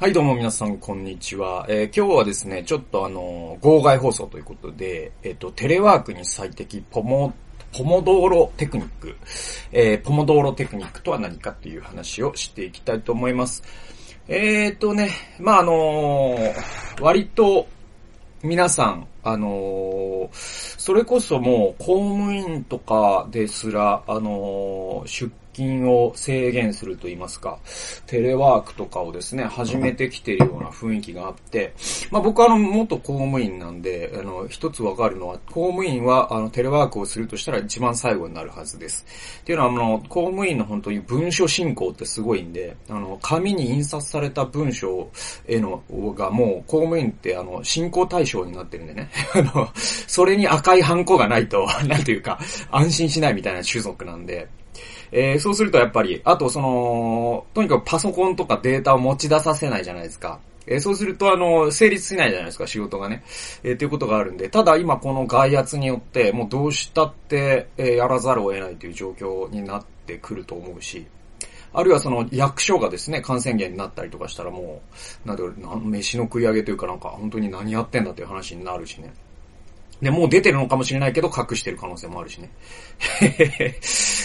はい、どうも皆さん、こんにちは。えー今日はですね、ちょっとあのー、号外放送ということで、えっ、と、テレワークに最適ポモ、ポモドーロテクニック、えーポモドーロテクニックとは何かっていう話をしていきたいと思います。えっ、とね、まあ、あの割と、皆さん、あのそれこそもう公務員とかですら、あのー出勤を制限すると言いますか、テレワークとかをですね、始めてきてるような雰囲気があって、まあ僕はあの、元公務員なんで、あの、一つわかるのは、公務員はあの、テレワークをするとしたら一番最後になるはずです。っていうのは、あの、公務員の本当に文書進行ってすごいんで、あの、紙に印刷された文章への、がもう、公務員ってあの、進行対象になってるんでね。あの、それに赤いハンコがないと、なんていうか、安心しないみたいな種族なんで、えーそうするとやっぱり、あとその、とにかくパソコンとかデータを持ち出させないじゃないですか。えーそうすると、あの、成立しないじゃないですか、仕事がね。えーっていうことがあるんで、ただ今この外圧によって、もうどうしたって、えーやらざるを得ないという状況になってくると思うし、あるいはその役所がですね、感染源になったりとかしたらもう、なんだろう、な飯の食い上げというかなんか、本当に何やってんだという話になるしね。で、もう出てるのかもしれないけど、隠してる可能性もあるしね。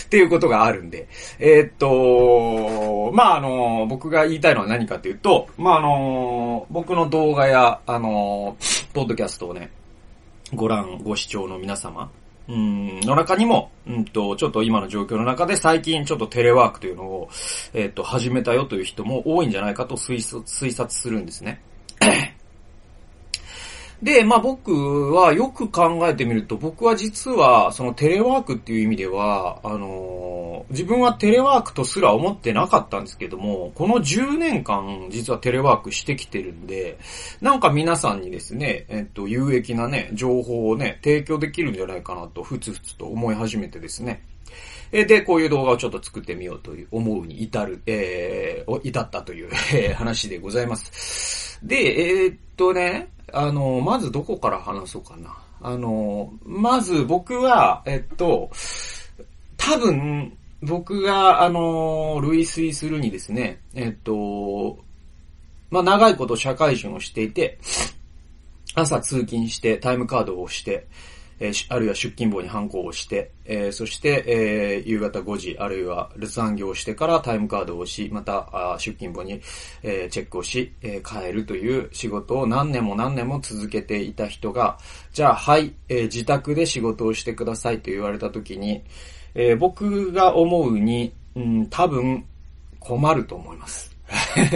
っていうことがあるんで。えーっと、まあ、あの、僕が言いたいのは何かというと、まあ、あの、僕の動画や、あの、ポッドキャストをね、ご覧、ご視聴の皆様、うん、の中にも、うんと、ちょっと今の状況の中で最近ちょっとテレワークというのを、えーっと、始めたよという人も多いんじゃないかと推推察するんですね。で、まあ僕はよく考えてみると、僕は実はそのテレワークっていう意味では、あのー自分はテレワークとすら思ってなかったんですけども、この10年間実はテレワークしてきてるんで、なんか皆さんにですね、えっと、有益なね、情報をね、提供できるんじゃないかなと、ふつふつと思い始めてですね。で、こういう動画をちょっと作ってみようという思うに至る、えー、至ったという、え話でございます。で、えーっとね、あの、まずどこから話そうかな。あの、まず僕は、えっと、多分、僕が、あの、類推するにですね、えっと、まあ、長いこと社会人をしていて、朝通勤してタイムカードを押して、えーあるいは出勤簿にハンコをして、えーそして、えー夕方5時、あるいは留守残業をしてからタイムカードをし、またあ出勤簿に、えーチェックをし、えー帰るという仕事を何年も何年も続けていた人が、じゃあ、はい、えー自宅で仕事をしてくださいと言われたときに、えー僕が思うに、うん、多分困ると思います。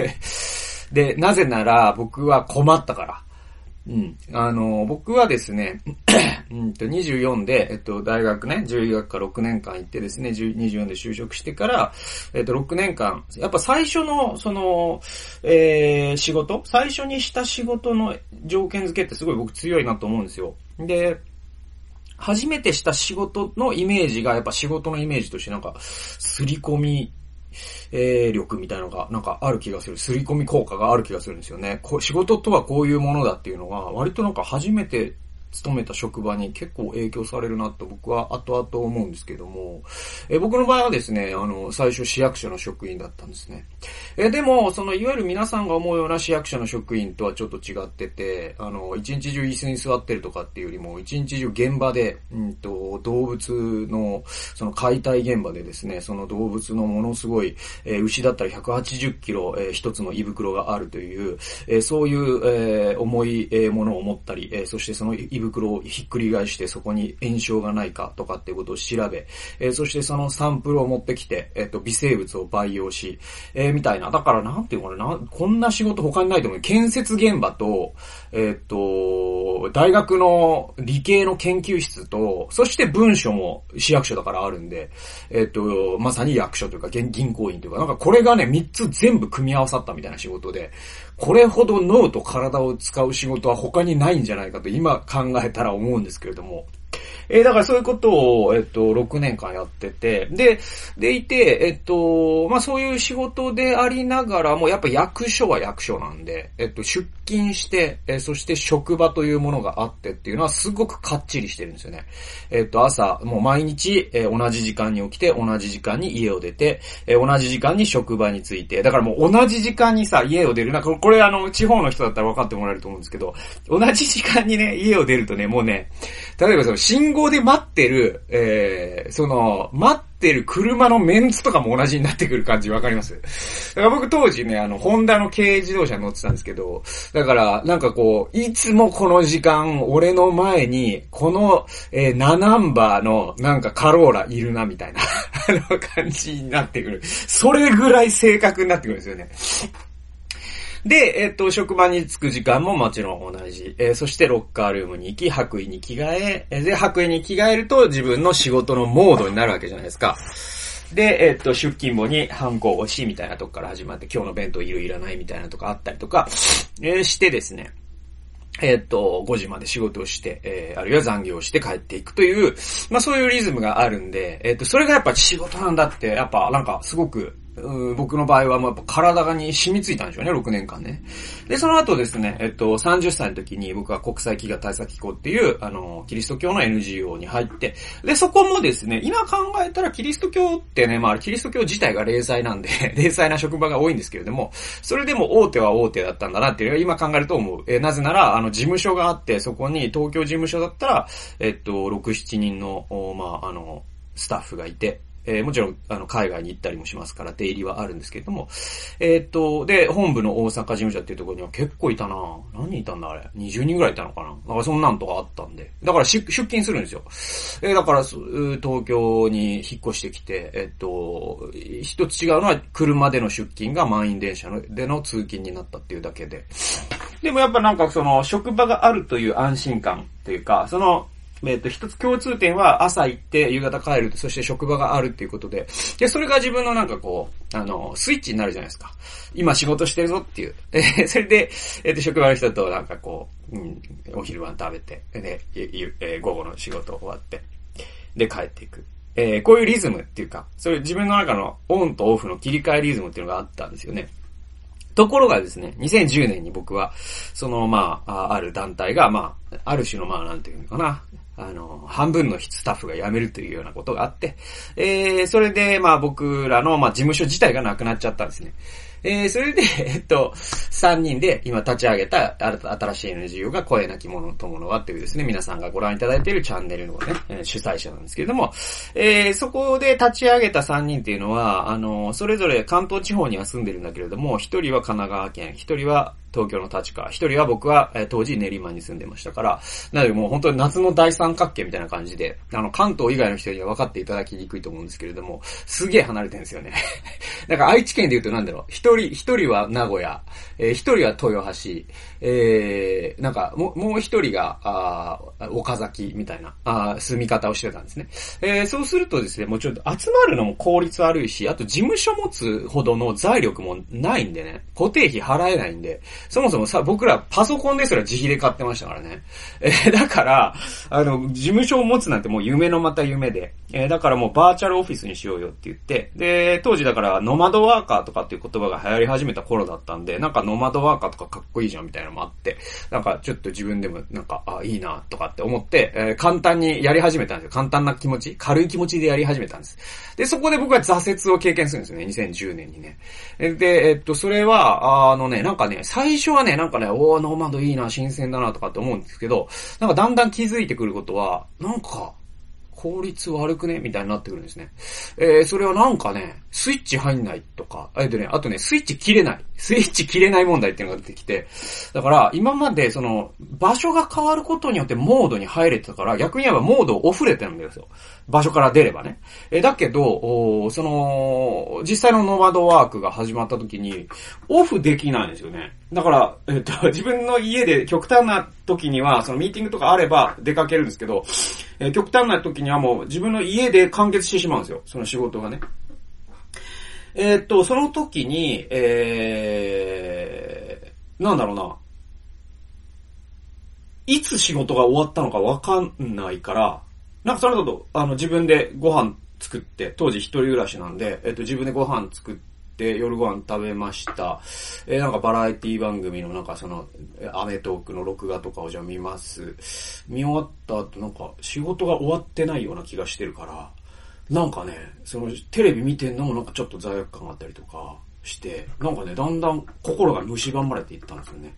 で、なぜなら僕は困ったから。うん。あの、僕はですね、うんと24で、えっと、大学ね、獣医学科6年間行ってですね、24で就職してから、えっと、6年間、やっぱ最初の、その、えー、仕事最初にした仕事の条件付けってすごい僕強いなと思うんですよ。で、初めてした仕事のイメージが、やっぱ仕事のイメージとしてなんか、すり込み、えー力みたいのがなんかある気がする。すり込み効果がある気がするんですよね。こう仕事とはこういうものだっていうのが、割となんか初めて勤めた職場に結構影響されるなと僕は後々思うんですけども、えー僕の場合はですね、あの、最初市役所の職員だったんですね。えーでも、その、いわゆる皆さんが思うような市役所の職員とはちょっと違ってて、あの、一日中椅子に座ってるとかっていうよりも、一日中現場で、うんと、動物の、その解体現場でですね、その動物のものすごい、えー牛だったら180キロ、えー一つの胃袋があるという、えーそういう、えー重い、えーものを持ったり、えーそしてその胃胃袋をひっくり返してそこに炎症がないかとかっていうことを調べ、えーそしてそのサンプルを持ってきて、えっ、と、微生物を培養し、えーみたいな。だからなんていうのかな、なこんな仕事他にないと思う。建設現場と、えっ、と、大学の理系の研究室と、そして文書も市役所だからあるんで、えっ、と、まさに役所というか銀行員というか、なんかこれがね、3つ全部組み合わさったみたいな仕事で、これほど脳と体を使う仕事は他にないんじゃないかと今考えたら思うんですけれども、えー、だからそういうことを、えっと、6年間やってて、で、でいて、えっと、まあ、そういう仕事でありながらも、やっぱ役所は役所なんで、えっと、出勤して、え、そして職場というものがあってっていうのはすごくかっちりしてるんですよね。えっと、朝、もう毎日、え、同じ時間に起きて、同じ時間に家を出て、え、同じ時間に職場に着いて、だからもう同じ時間にさ、家を出る。なんかこれあの、地方の人だったら分かってもらえると思うんですけど、同じ時間にね、家を出るとね、もうね、例えばその信号で待ってる、えー、その、待ってる車のメンツとかも同じになってくる感じわかります？だから僕当時ね、あの、ホンダの軽自動車乗ってたんですけど、だから、なんかこう、いつもこの時間、俺の前に、この、えー、ナナンバーの、なんかカローラいるな、みたいな、あの感じになってくる。それぐらい正確になってくるんですよね。で、えっ、と、職場に着く時間ももちろん同じ。えー、そしてロッカールームに行き、白衣に着替え、えー、で、白衣に着替えると自分の仕事のモードになるわけじゃないですか。で、えっ、と、出勤簿に反抗をし、みたいなとこから始まって、今日の弁当いるいらないみたいなとかあったりとか、え、してですね。えっ、と、5時まで仕事をして、えー、あるいは残業をして帰っていくという、まあそういうリズムがあるんで、えっ、と、それがやっぱ仕事なんだって、やっぱなんかすごくうん僕の場合はもうやっぱ体に染みついたんでしょうね、6年間ね。で、その後ですね、えっと、30歳の時に僕は国際企業対策機構っていう、あの、キリスト教の NGO に入って、で、そこもですね、今考えたらキリスト教ってね、まあ、キリスト教自体が零細なんで 零細な職場が多いんですけれども、それでも大手は大手だったんだなっていうのは今考えると思う。えなぜなら、あの、事務所があって、そこに東京事務所だったら、えっと、6、7人の、まあ、あの、スタッフがいて、えー、もちろん、あの、海外に行ったりもしますから、出入りはあるんですけれども、えー、っと、で、本部の大阪事務所っていうところには結構いたな何人いたんだあれ ?20 人ぐらいいたのかななんかそんなんとかあったんで。だから出勤するんですよ。えー、だから、東京に引っ越してきて、えっと、一つ違うのは、車での出勤が満員電車での通勤になったっていうだけで。でもやっぱなんかその、職場があるという安心感というか、その、えっ、と、一つ共通点は朝行って夕方帰る、そして職場があるっていうことで、で、それが自分のなんかこう、あの、スイッチになるじゃないですか。今仕事してるぞっていう。えー、それで、えっ、と、職場の人となんかこう、うん、お昼晩食べて、で、えー、午後の仕事終わって、で、帰っていく。えー、こういうリズムっていうか、それ自分の中のオンとオフの切り替えリズムっていうのがあったんですよね。ところがですね、2010年に僕は、その、まあ、ある団体が、まあ、ある種の、まあ、なんていうのかな、あの、半分のスタッフが辞めるというようなことがあって、えー、それで、まあ僕らの、まあ事務所自体がなくなっちゃったんですね。えー、それで、えっと、3人で今立ち上げた新しい NGO が声なき者とものはっていうですね、皆さんがご覧いただいているチャンネルのね、主催者なんですけれども、えー、そこで立ち上げた3人っていうのは、あの、それぞれ関東地方には住んでるんだけれども、1人は神奈川県、1人は東京の立川。一人は僕は、え、当時練馬に住んでましたから、なのでもう本当に夏の大三角形みたいな感じで、あの、関東以外の人には分かっていただきにくいと思うんですけれども、すげえ離れてるんですよね。なんか愛知県で言うとなんだろう、一人、一人は名古屋、えー、一人は豊橋、えー、なんか、もう、もう一人が、あ岡崎みたいな、あ住み方をしてたんですね。えー、そうするとですね、もうちょっと集まるのも効率悪いし、あと事務所持つほどの財力もないんでね、固定費払えないんで、そもそもさ、僕らパソコンですら自費で買ってましたからね。えー、だから、あの、事務所を持つなんてもう夢のまた夢で、えー、だからもうバーチャルオフィスにしようよって言って、で、当時だからノマドワーカーとかっていう言葉が流行り始めた頃だったんで、なんかノマドワーカーとかかっこいいじゃんみたいなのもあって、なんかちょっと自分でもなんか、あ、いいなとかって思って、えー、簡単にやり始めたんですよ。簡単な気持ち、軽い気持ちでやり始めたんです。で、そこで僕は挫折を経験するんですよね、2010年にね。で、えっと、それは、あのね、なんかね、最最初はね、なんかね、おー、ノーマドいいな、新鮮だなとかって思うんですけど、なんかだんだん気づいてくることは、なんか、効率悪くね？みたいになってくるんですね。えー、それはなんかね、スイッチ入んないとか、えっとね、あとね、スイッチ切れない。スイッチ切れない問題っていうのが出てきて、だから、今までその、場所が変わることによってモードに入れてたから、逆に言えばモードをオフれてるんですよ。場所から出ればね。えー、だけど、その、実際のノマドワークが始まった時に、オフできないんですよね。だから、えっと、自分の家で極端な時には、そのミーティングとかあれば出かけるんですけど、えー、極端な時にはもう自分の家で完結してしまうんですよ。その仕事がね。えー、っと、その時に、えー、なんだろうな。いつ仕事が終わったのかわかんないから、なんかその後、あの、自分でご飯作って、当時一人暮らしなんで、えっと、自分でご飯作って、夜ご飯食べました。えー、なんかバラエティ番組のなんかその、アメトークの録画とかをじゃあ見ます。見終わった後なんか仕事が終わってないような気がしてるから、なんかね、そのテレビ見てんのもなんかちょっと罪悪感があったりとかして、なんかね、だんだん心が蝕まれていったんですよね。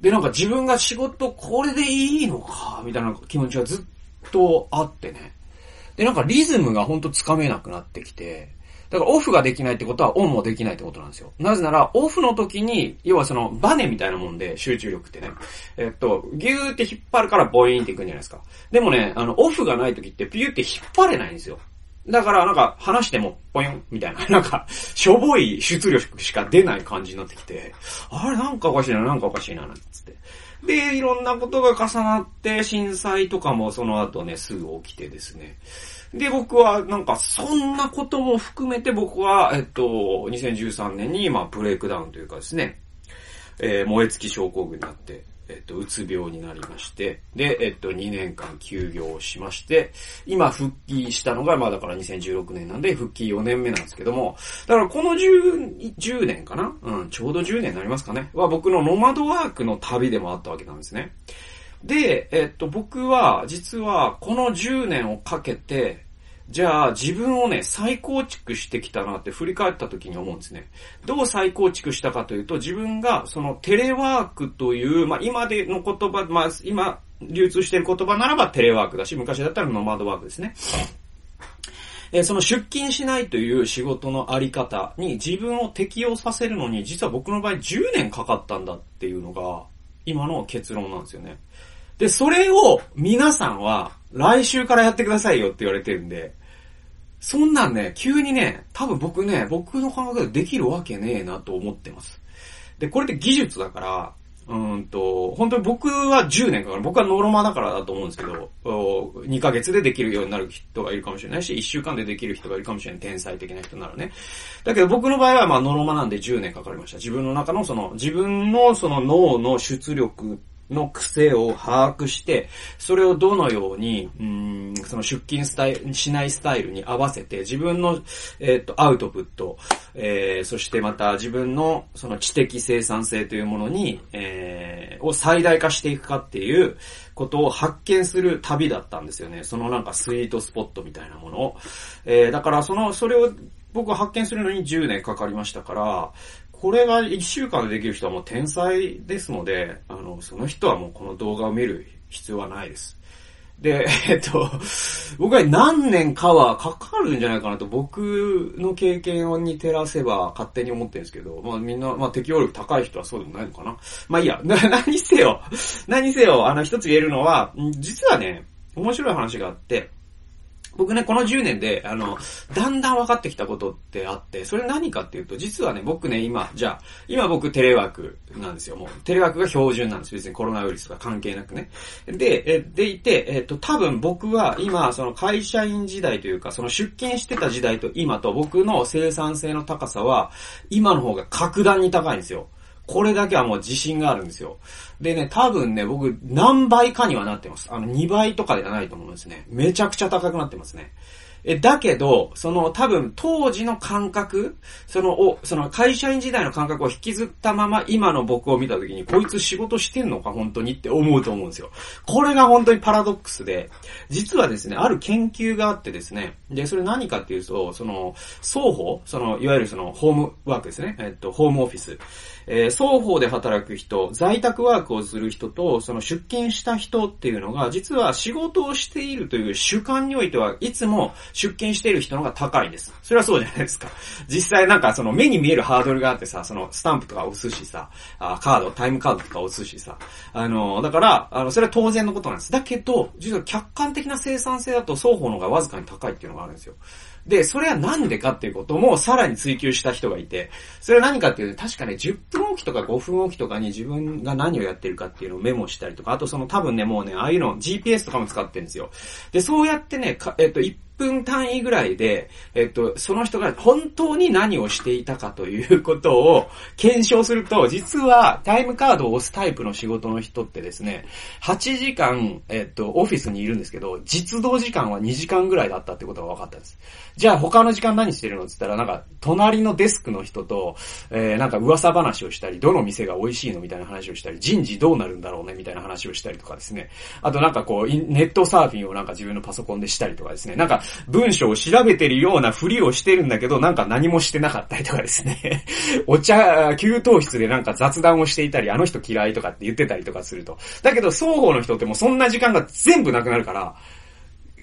で、なんか自分が仕事これでいいのか、みたいな気持ちがずっとあってね。で、なんかリズムがほんとつかめなくなってきて、だからオフができないってことはオンもできないってことなんですよ。なぜなら、オフの時に、要はそのバネみたいなもんで集中力ってね、えっと、ギューって引っ張るからボイーンっていくんじゃないですか。でもね、あの、オフがない時ってピューって引っ張れないんですよ。だからなんか話しても、ポヨンみたいな、なんか、しょぼい出力しか出ない感じになってきて、あれなんかおかしいな、なんかおかしいな、なんつって。で、いろんなことが重なって、震災とかもその後ね、すぐ起きてですね。で、僕はなんかそんなことも含めて僕は、えっと、2013年にまあブレイクダウンというかですね、えー、燃え尽き症候群になって、えっと、うつ病になりまして、で、えっと、2年間休業しまして、今復帰したのが、まあだから2016年なんで、復帰4年目なんですけども、だからこの 10, 10年かな？うん、ちょうど10年になりますかねは僕のノマドワークの旅でもあったわけなんですね。で、えっと、僕は、実は、この10年をかけて、じゃあ自分をね、再構築してきたなって振り返った時に思うんですね。どう再構築したかというと、自分がそのテレワークという、まあ今での言葉、まあ今流通している言葉ならばテレワークだし、昔だったらノマドワークですね。えその出勤しないという仕事のあり方に自分を適用させるのに、実は僕の場合10年かかったんだっていうのが、今の結論なんですよね。で、それを皆さんは来週からやってくださいよって言われてるんで、そんなんね、急にね、多分僕ね、僕の感覚でできるわけねえなと思ってます。で、これって技術だから、うんと、本当に僕は10年かかる。僕はノロマだからだと思うんですけど、2ヶ月でできるようになる人がいるかもしれないし、1週間でできる人がいるかもしれない。天才的な人ならね。だけど僕の場合はまあノロマなんで10年かかりました。自分の中のその、自分のその脳の出力の癖を把握して、それをどのように、うん、その出勤スタイル、しないスタイルに合わせて、自分の、えっ、ー、と、アウトプット、えー、そしてまた自分のその知的生産性というものに、えー、を最大化していくかっていうことを発見する旅だったんですよね。そのなんかスイートスポットみたいなものを。えー、だからその、それを僕は発見するのに10年かかりましたから、これが1週間でできる人はもう天才ですので、あの、その人はもうこの動画を見る必要はないです。で、えっと、僕は何年かはかかるんじゃないかなと僕の経験に照らせば勝手に思ってるんですけど、まあみんな、まあ適応力高い人はそうでもないのかな。まあいいや、何せよ、何せよ、あの一つ言えるのは、実はね、面白い話があって、僕ね、この10年で、あの、だんだん分かってきたことってあって、それ何かっていうと、実はね、僕ね、今、じゃあ、今僕テレワークなんですよ。もう、テレワークが標準なんです。別にコロナウイルスとか関係なくね。で、え、でいて、えっと、多分僕は今、その会社員時代というか、その出勤してた時代と今と僕の生産性の高さは、今の方が格段に高いんですよ。これだけはもう自信があるんですよ。でね、多分ね、僕何倍かにはなってます。あの2倍とかではないと思うんですね。めちゃくちゃ高くなってますね。え、だけど、その多分当時の感覚、その、お、その会社員時代の感覚を引きずったまま今の僕を見た時に、こいつ仕事してんのか本当にって思うと思うんですよ。これが本当にパラドックスで、実はですね、ある研究があってですね、で、それ何かっていうと、その、双方、その、いわゆるその、ホームワークですね、えっと、ホームオフィス。えー、双方で働く人、在宅ワークをする人と、その出勤した人っていうのが、実は仕事をしているという主観においては、いつも出勤している人の方が高いんです。それはそうじゃないですか。実際なんかその目に見えるハードルがあってさ、そのスタンプとか押すしさ、あカード、タイムカードとか押すしさ、あの、だから、あの、それは当然のことなんです。だけど、実は客観的な生産性だと双方の方がわずかに高いっていうのがあるんですよ。で、それはなんでかっていうこともさらに追求した人がいて、それは何かっていうと、確かね、10分おきとか5分おきとかに自分が何をやってるかっていうのをメモしたりとか、あとその多分ね、もうね、ああいうの GPS とかも使ってるんですよ。で、そうやってね、えっと、1分単位ぐらいで、えっと、その人が本当に何をしていたかということを検証すると、実はタイムカードを押すタイプの仕事の人ってですね、8時間、えっと、オフィスにいるんですけど、実動時間は2時間ぐらいだったってことが分かったんです。じゃあ他の時間何してるのって言ったら、なんか、隣のデスクの人と、えー、なんか噂話をしたり、どの店が美味しいのみたいな話をしたり、人事どうなるんだろうねみたいな話をしたりとかですね。あとなんかこう、ネットサーフィンをなんか自分のパソコンでしたりとかですね。なんか、文章を調べてるようなふりをしてるんだけど、なんか何もしてなかったりとかですね。お茶、給湯室でなんか雑談をしていたり、あの人嫌いとかって言ってたりとかすると。だけど、双方の人ってもうそんな時間が全部なくなるから、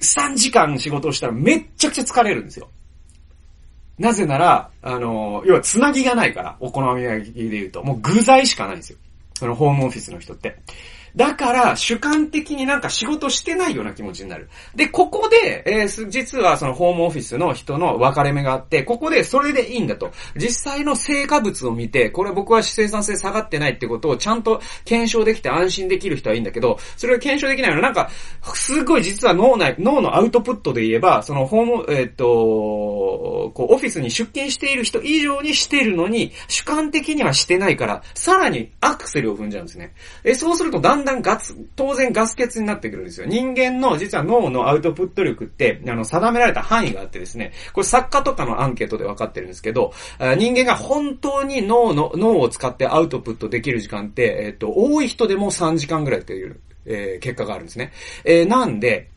3時間仕事をしたらめっちゃくちゃ疲れるんですよ。なぜなら、あの、要はつなぎがないから、お好み焼きで言うと。もう具材しかないんですよ。そのホームオフィスの人って。だから、主観的になんか仕事してないような気持ちになる。で、ここで、えー、実はそのホームオフィスの人の分かれ目があって、ここでそれでいいんだと。実際の成果物を見て、これ僕は生産性下がってないってことをちゃんと検証できて安心できる人はいいんだけど、それを検証できないのはなんか、すごい実は脳内、脳のアウトプットで言えば、そのホーム、えー、っと、こう、オフィスに出勤している人以上にしてるのに、主観的にはしてないから、さらにアクセルを踏んじゃうんですね。え、そうするとだんんだんガツ、当然ガス欠になってくるんですよ。人間の実は脳のアウトプット力って、あの、定められた範囲があってですね、これ作家とかのアンケートで分かってるんですけど、人間が本当に脳の、脳を使ってアウトプットできる時間って、えっ、と、多い人でも3時間ぐらいっていう、えー、結果があるんですね。えー、なんで、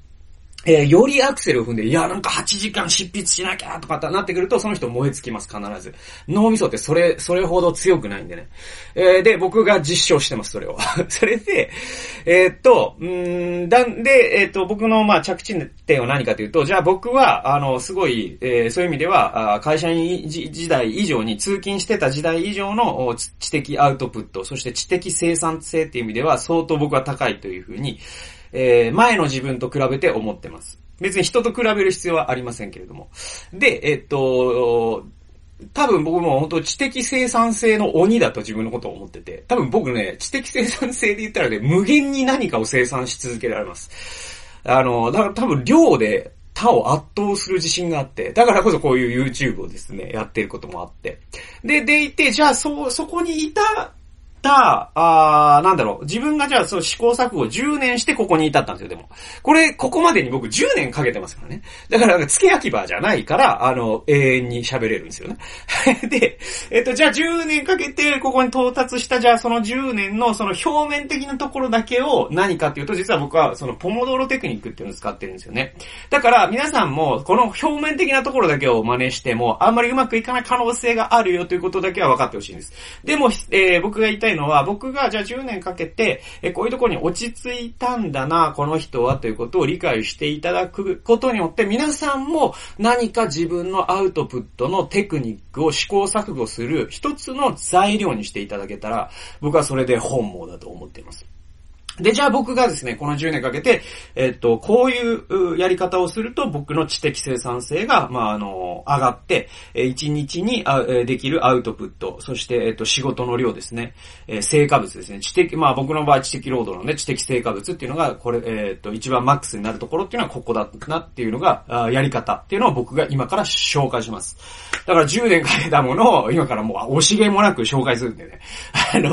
えー、よりアクセルを踏んで、いや、なんか8時間執筆しなきゃとかってなってくると、その人燃え尽きます、必ず。脳みそってそれ、それほど強くないんでね。えー、で、僕が実証してます、それを。それで、えー、っと、んだんで、え、っと、僕の、まあ、着地点は何かというと、じゃあ僕は、あの、すごい、え、そういう意味では、あ会社員時代以上に、通勤してた時代以上の知的アウトプット、そして知的生産性っていう意味では、相当僕は高いというふうに、えー、前の自分と比べて思ってます。別に人と比べる必要はありませんけれども。で、えっと、多分僕も本当知的生産性の鬼だと自分のことを思ってて、多分僕ね、知的生産性で言ったらね、無限に何かを生産し続けられます。あの、だから多分量で他を圧倒する自信があって、だからこそこういう YouTube をですね、やってることもあって。で、でいて、じゃあそ、そこにいたた、あなんだろう、自分がじゃあそう試行錯誤10年してここに至ったんですよ、でも。これ、ここまでに僕10年かけてますからね。だから、付け焼き場じゃないから、あの、永遠に喋れるんですよね。で、えっと、じゃあ10年かけてここに到達した、じゃあその10年のその表面的なところだけを何かっていうと、実は僕はそのポモドーロテクニックっていうのを使ってるんですよね。だから皆さんもこの表面的なところだけを真似しても、あんまりうまくいかない可能性があるよということだけは分かってほしいんです。でも、えー、僕が言いたいのは、僕がじゃあ10年かけて、えこういうところに落ち着いたんだな、この人はということを理解していただくことによって、皆さんも何か自分のアウトプットのテクニックを試行錯誤する一つの材料にしていただけたら、僕はそれで本望だと思っています。で、じゃあ僕がですね、この10年かけて、えっと、こういうやり方をすると僕の知的生産性が、まあ、あの、上がって、1日にできるアウトプット、そして、えっと、仕事の量ですね、え成果物ですね、知的、まあ僕の場合知的労働のね、知的成果物っていうのが、これ、えっと、一番マックスになるところっていうのはここだなっていうのが、やり方っていうのを僕が今から紹介します。だから10年かけたものを今からもう惜しげもなく紹介するんでね、あの、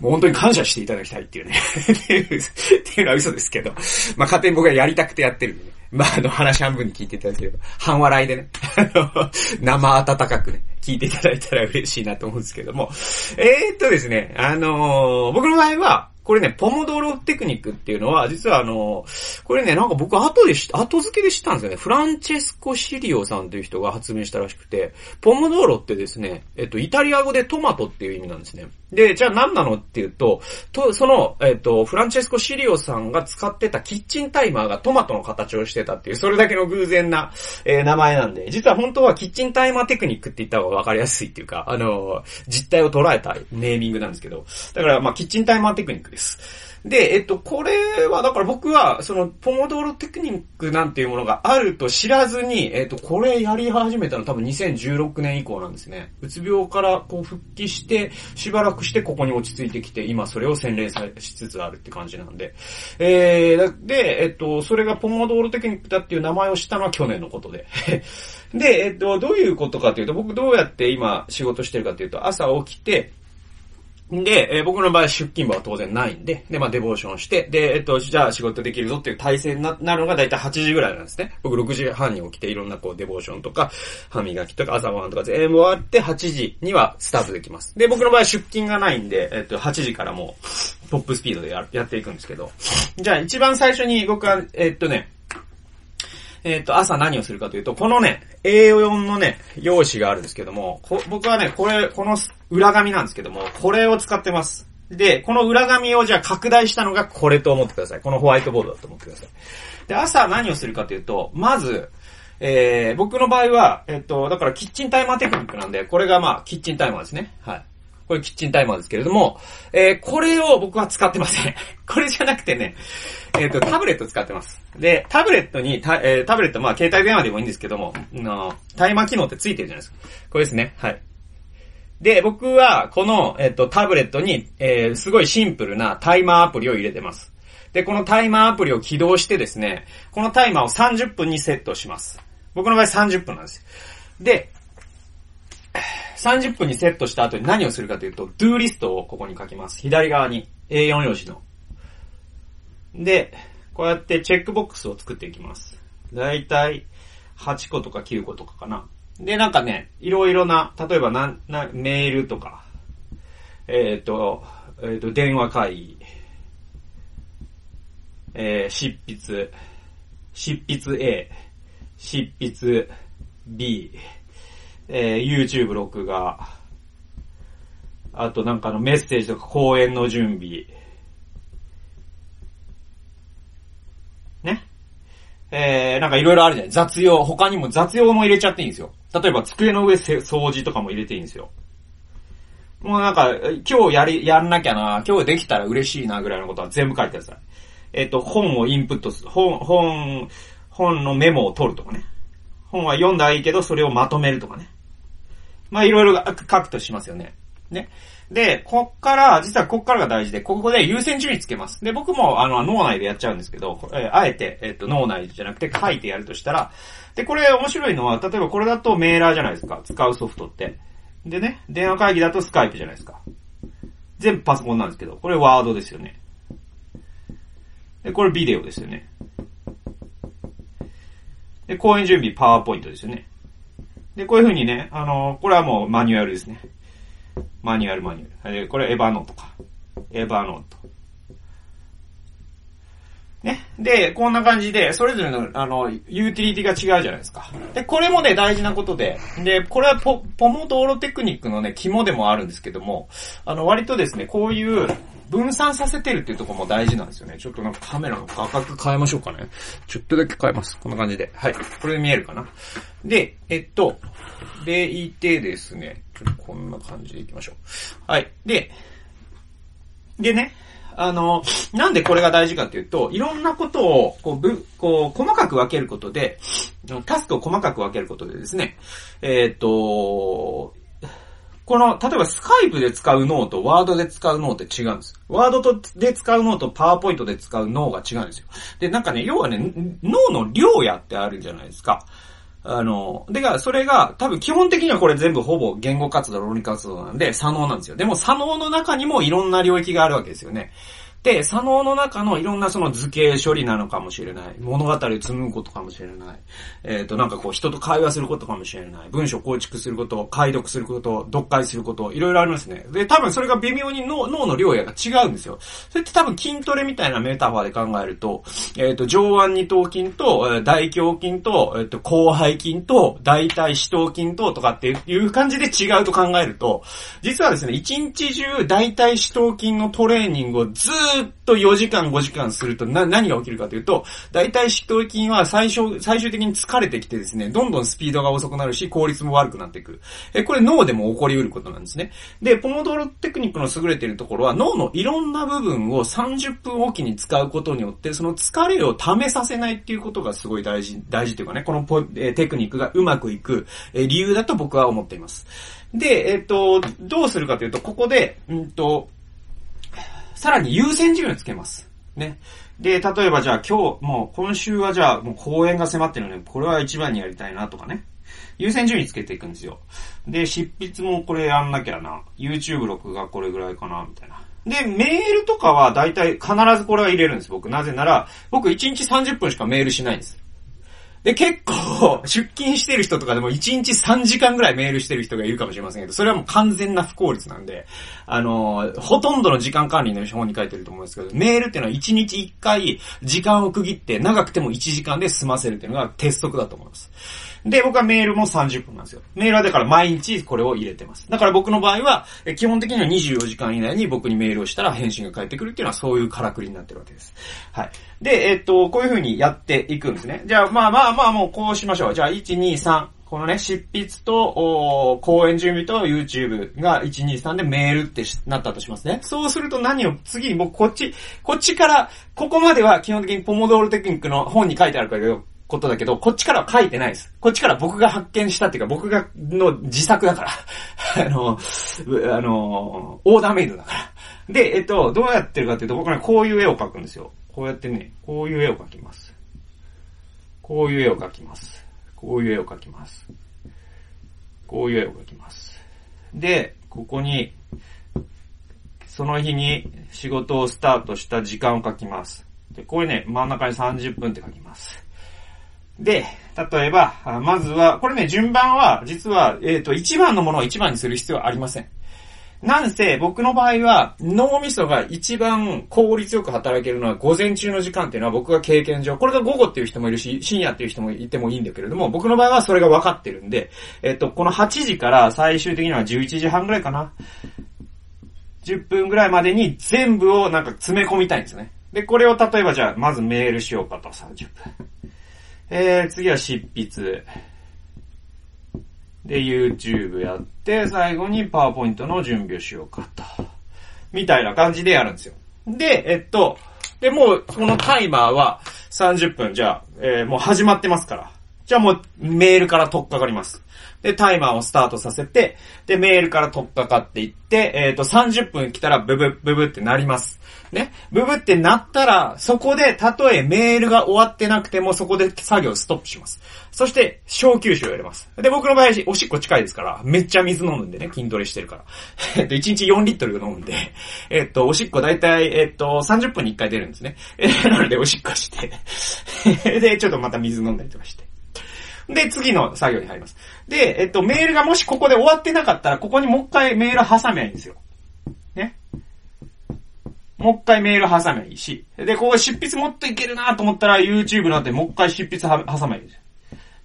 もう本当に感謝していただきたいっていうね。っていう、のは嘘ですけど、まあ勝手に僕がやりたくてやってるんでね。まあ、あの、話半分に聞いていただければ、半笑いでね、あの、生温かくね、聞いていただいたら嬉しいなと思うんですけども、えー、っとですね、あのー、僕の場合は、これね、ポモドロテクニックっていうのは、実はあの、これね、なんか僕後でし後付けで知ったんですよね。フランチェスコ・シリオさんという人が発明したらしくて、ポモドロってですね、えっと、イタリア語でトマトっていう意味なんですね。で、じゃあ何なのっていうと、と、その、えっと、フランチェスコ・シリオさんが使ってたキッチンタイマーがトマトの形をしてたっていう、それだけの偶然な、えー、名前なんで、実は本当はキッチンタイマーテクニックって言った方がわかりやすいっていうか、あの、実態を捉えたネーミングなんですけど、だからまあ、キッチンタイマーテクニックです。で、えっと、これは、だから僕は、その、ポモドーロテクニックなんていうものがあると知らずに、えっと、これやり始めたの多分2016年以降なんですね。うつ病からこう復帰して、しばらくしてここに落ち着いてきて、今それを洗練さしつつあるって感じなんで。えー、で、えっと、それがポモドーロテクニックだっていう名前を知ったのは去年のことで。で、えっと、どういうことかというと、僕どうやって今仕事してるかというと、朝起きて、で、えー、僕の場合出勤部は当然ないんで、で、まあデボーションして、で、えっと、じゃあ仕事できるぞっていう体制になるのがだいたい8時ぐらいなんですね。僕6時半に起きていろんなこうデボーションとか、歯磨きとか朝ごはんとか全部終わって8時にはスタートできます。で、僕の場合出勤がないんで、えっと、8時からもうトップスピードでややっていくんですけど、じゃあ一番最初に僕は、えっとね、えっ、と、朝何をするかというと、このね、A4 のね、用紙があるんですけども、僕はね、これ、この裏紙なんですけども、これを使ってます。で、この裏紙をじゃあ拡大したのがこれと思ってください。このホワイトボードだと思ってください。で、朝何をするかというと、まず、えー、僕の場合は、えっ、と、だからキッチンタイマーテクニックなんで、これがまあ、キッチンタイマーですね。はい。これキッチンタイマーですけれども、えー、これを僕は使ってません。これじゃなくてね、えっ、ー、と、タブレット使ってます。で、タブレットに、タ,、えー、タブレット、まあ、携帯電話でもいいんですけども、のタイマー機能ってついてるじゃないですか。これですね。はい。で、僕は、この、えっ、と、タブレットに、えー、すごいシンプルなタイマーアプリを入れてます。で、このタイマーアプリを起動してですね、このタイマーを30分にセットします。僕の場合30分なんです。で、30分にセットした後に何をするかというと、do リストをここに書きます。左側に A4 用紙の。で、こうやってチェックボックスを作っていきます。だいたい8個とか9個とかかな。で、なんかね、いろいろな、例えばな、な、メールとか、えっ、ー、と、えっ、ー、と、電話会議、えー、執筆、執筆 A、執筆 B、えー、YouTube 録画、あとなんかのメッセージとか講演の準備、ね。えー、なんかいろいろあるじゃない雑用、他にも雑用も入れちゃっていいんですよ。例えば机の上掃除とかも入れていいんですよ。もうなんか、今日やり、やんなきゃな、今日できたら嬉しいなぐらいのことは全部書いてください。えっ、と、本をインプットする。本、本、本のメモを取るとかね。本は読んだらいいけど、それをまとめるとかね。まあ、いろいろ書くとしますよね。ね。で、こっから、実はこっからが大事で、ここで優先順位つけます。で、僕も、あの、脳内でやっちゃうんですけど、えー、あえて、えっ、ー、と、脳内じゃなくて書いてやるとしたら、で、これ面白いのは、例えばこれだとメーラーじゃないですか。使うソフトって。でね、電話会議だとスカイプじゃないですか。全部パソコンなんですけど、これワードですよね。で、これビデオですよね。で、講演準備パワーポイントですよね。で、こういう風にね、あの、これはもうマニュアルですね。マニュアルマニュアル。これエヴァノートか。エヴァノート。ね。で、こんな感じで、それぞれの、あの、ユーティリティが違うじゃないですか。で、これもね、大事なことで、で、これはポ、ポモ道路テクニックのね、肝でもあるんですけども、あの、割とですね、こういう、分散させてるっていうとこも大事なんですよね。ちょっとなんかカメラの画角変えましょうかね。ちょっとだけ変えます。こんな感じで。はい。これで見えるかな。で、えっと、でいてですね、ちょっとこんな感じでいきましょう。はい。で、でね、あの、なんでこれが大事かっていうと、いろんなことを、こう、ぶ、こう、細かく分けることで、タスクを細かく分けることでですね、えっ、ー、と、この、例えばスカイプで使う脳とワードで使う脳って違うんです。ワードとで使う脳とパワーポイントで使う脳が違うんですよ。で、なんかね、要はね、脳の量やってあるじゃないですか。あの、でが、それが、多分基本的にはこれ全部ほぼ言語活動、論理活動なんで、左脳なんですよ。でも左脳の中にもいろんな領域があるわけですよね。で、左脳の中のいろんなその図形処理なのかもしれない。物語を紡ぐことかもしれない。えっ、ー、と、なんかこう人と会話することかもしれない。文章構築すること、解読すること、読解すること、いろいろありますね。で、多分それが微妙に脳の量やが違うんですよ。それって多分筋トレみたいなメタファーで考えると、えっ、ー、と、上腕二頭筋と、大胸筋と、えっ、ー、と、広背筋と、大腿四頭筋と、とかっていう感じで違うと考えると、実はですね、一日中大腿四頭筋のトレーニングをずーっと4時間5時間するとな、何が起きるかというと、大体四頭筋は最初、最終的に疲れてきてですね、どんどんスピードが遅くなるし、効率も悪くなっていく。え、これ脳でも起こり得ることなんですね。で、ポモドロテクニックの優れているところは、脳のいろんな部分を30分おきに使うことによって、その疲れを溜めさせないっていうことがすごい大事、大事というかね、このポ、えテクニックがうまくいく、え理由だと僕は思っています。で、えっ、と、どうするかというと、ここで、うんと、さらに優先順位をつけます。ね。で、例えばじゃあ今日、もう今週はじゃあもう公演が迫ってるので、これは一番にやりたいなとかね。優先順位つけていくんですよ。で、執筆もこれやんなきゃな。YouTube 録画これぐらいかな、みたいな。で、メールとかは大体必ずこれは入れるんです、僕。なぜなら、僕1日30分しかメールしないんです。で、結構、出勤してる人とかでも1日3時間ぐらいメールしてる人がいるかもしれませんけど、それはもう完全な不効率なんで、あの、ほとんどの時間管理の本に書いてると思うんですけど、メールっていうのは1日1回時間を区切って長くても1時間で済ませるっていうのが鉄則だと思います。で、僕はメールも30分なんですよ。メールはだから毎日これを入れてます。だから僕の場合は、基本的には24時間以内に僕にメールをしたら返信が返ってくるっていうのはそういうからくりになってるわけです。はい。で、えっと、こういう風にやっていくんですね。じゃあ、まあまあまあ、もうこうしましょう。じゃあ、1、2、3。このね、執筆と、講演準備と YouTube が1、2、3でメールってなったとしますね。そうすると何を、次、僕こっち、こっちから、ここまでは基本的にポモドールテクニックの本に書いてあるからよ、ことだけど、こっちからは書いてないです。こっちから僕が発見したっていうか、僕が、の自作だから。あの、あの、オーダーメイドだから。で、えっと、どうやってるかっていうと、僕ね、こういう絵を描くんですよ。こうやってね、こういう絵を描きます。こういう絵を描きます。こういう絵を描きます。こういう絵を描きます。で、ここに、その日に仕事をスタートした時間を書きます。で、これね、真ん中に30分って書きます。で、例えば、まずは、これね、順番は、実は、えっ、ー、と、1番のものを1番にする必要はありません。なんせ、僕の場合は、脳みそが一番効率よく働けるのは午前中の時間っていうのは僕が経験上、これが午後っていう人もいるし、深夜っていう人もいてもいいんだけれども、僕の場合はそれが分かってるんで、えっと、この8時から最終的には11時半ぐらいかな。10分ぐらいまでに全部をなんか詰め込みたいんですね。で、これを例えばじゃあ、まずメールしようかと、30分。えー、次は執筆。で、YouTube やって、最後に PowerPoint の準備をしようかと。みたいな感じでやるんですよ。で、えっと、で、もう、このタイマーは30分、じゃあ、えー、もう始まってますから。じゃあもう、メールから取っかかります。で、タイマーをスタートさせて、で、メールから取っかかっていって、えっ、ー、と、30分来たらブブ、ブブってなります。ね。ブブってなったら、そこで、たとえメールが終わってなくても、そこで作業ストップします。そして、小吸収を入れます。で、僕の場合、おしっこ近いですから、めっちゃ水飲むんでね、筋トレしてるから。えっと、1日4リットル飲むんで、えっと、おしっこだいたい、えっと、30分に1回出るんですね。えなので、おしっこして で、ちょっとまた水飲んだりとかして。で、次の作業に入ります。で、えっと、メールがもしここで終わってなかったら、ここにもう一回メール挟めばいいんですよ。ね。もう一回メール挟めばいいし。で、ここ執筆もっといけるなと思ったら、YouTube なんてもう一回執筆は挟めばいいですよ。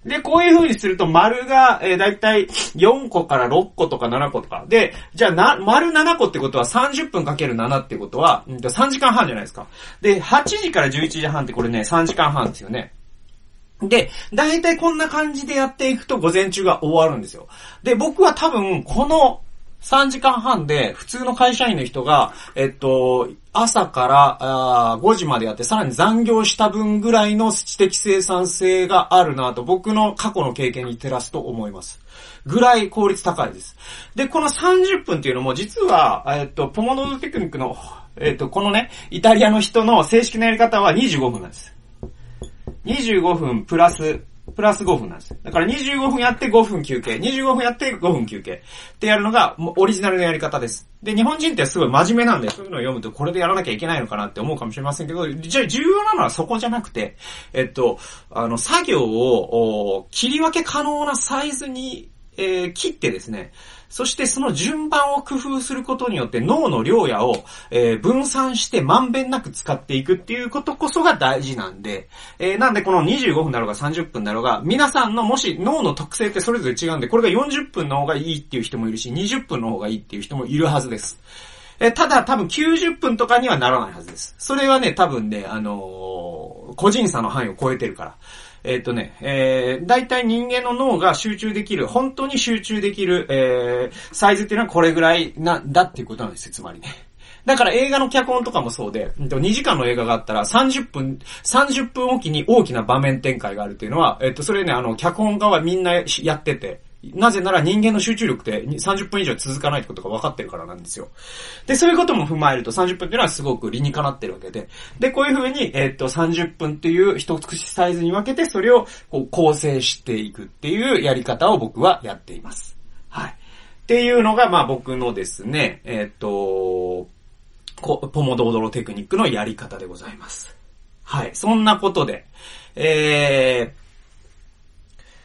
で、こういう風にすると、丸が、えー、だいたい4個から6個とか7個とか。で、じゃあな、丸7個ってことは30分かける7ってことは、うん3時間半じゃないですか。で、8時から11時半ってこれね、3時間半ですよね。で、大体こんな感じでやっていくと午前中が終わるんですよ。で、僕は多分この3時間半で普通の会社員の人が、えっと、朝から5時までやってさらに残業した分ぐらいの知的生産性があるなと僕の過去の経験に照らすと思います。ぐらい効率高いです。で、この30分っていうのも実は、えっと、ポモノードテクニックの、えっと、このね、イタリアの人の正式なやり方は25分なんです。25分プラス、プラス5分なんですよ。だから25分やって5分休憩、25分やって5分休憩ってやるのがオリジナルのやり方です。で、日本人ってすごい真面目なんで、そういうのを読むとこれでやらなきゃいけないのかなって思うかもしれませんけど、じゃあ重要なのはそこじゃなくて、えっと、あの、作業を切り分け可能なサイズに、えー、切ってですね、そしてその順番を工夫することによって脳の量やを、えー、分散してまんべんなく使っていくっていうことこそが大事なんで、えー、なんでこの25分だろうが30分だろうが、皆さんのもし脳の特性ってそれぞれ違うんで、これが40分の方がいいっていう人もいるし、20分の方がいいっていう人もいるはずです。えただ多分90分とかにはならないはずです。それはね、多分ね、あの、個人差の範囲を超えてるから。えっ、とね、えー、大体人間の脳が集中できる、本当に集中できる、えー、サイズっていうのはこれぐらいなんだっていうことなんですよ、つまりね。だから映画の脚本とかもそうで、2時間の映画があったら30分、30分おきに大きな場面展開があるっていうのは、えっと、それね、あの、脚本家はみんなやってて、なぜなら人間の集中力って30分以上続かないってことが分かってるからなんですよ。で、そういうことも踏まえると30分っていうのはすごく理にかなってるわけで。で、こういう風に、えっと、30分っていう一口サイズに分けて、それをこう構成していくっていうやり方を僕はやっています。はい。っていうのが、まあ僕のですね、えっと、ポモドードロテクニックのやり方でございます。はい。そんなことで、えー、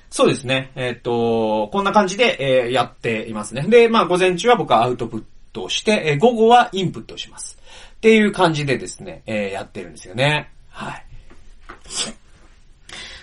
そうですね。えっ、と、こんな感じで、えー、やっていますね。で、まあ、午前中は僕はアウトプットをして、えー、午後はインプットします。っていう感じでですね、えー、やってるんですよね。はい。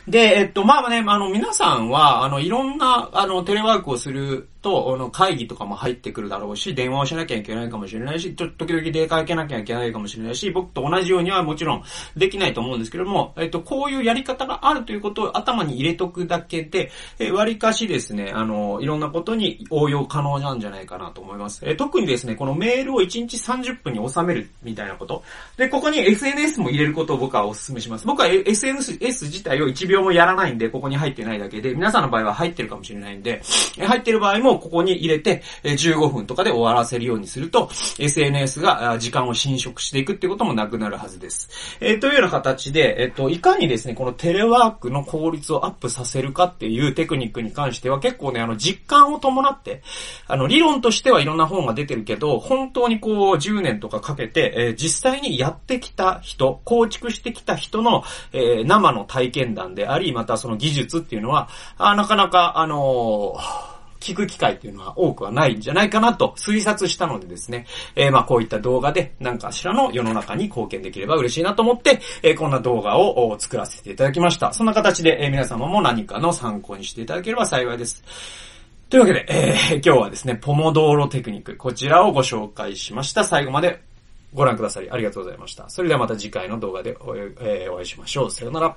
で、えっと、まあね、あの、皆さんは、あの、いろんな、あの、テレワークをすると、あの、会議とかも入ってくるだろうし、電話をしなきゃいけないかもしれないし、ちょっと時々出かけなきゃいけないかもしれないし、僕と同じようにはもちろんできないと思うんですけども、えっと、こういうやり方があるということを頭に入れとくだけで、え、割かしですね、あの、いろんなことに応用可能なんじゃないかなと思います。え、特にですね、このメールを1日30分に収めるみたいなこと。で、ここに SNS も入れることを僕はお勧めします。僕は SNS 自体を1秒もやらないんで、ここに入ってないだけで、皆さんの場合は入ってるかもしれないんで、入ってる場合もここに入れて、15分とかで終わらせるようにすると、SNS が時間を侵食していくってこともなくなるはずです。えー、というような形で、えっ、と、いかにですね、このテレワークの効率をアップさせるかっていうテクニックに関しては結構ね、あの、実感を伴って、あの、理論としてはいろんな本が出てるけど、本当にこう、10年とかかけて、えー、実際にやってきた人、構築してきた人の、え、生の体験談であり、またその技術っていうのは、あなかなか、あのー聞く機会っていうのは多くはないんじゃないかなと推察したのでですね、えー、まあこういった動画で何かしらの世の中に貢献できれば嬉しいなと思って、えー、こんな動画を作らせていただきました。そんな形で、えー、皆様も何かの参考にしていただければ幸いです。というわけで、えー、今日はですね、ポモドーロテクニック、こちらをご紹介しました。最後までご覧くださりありがとうございました。それではまた次回の動画でお,、えー、お会いしましょう。さよなら。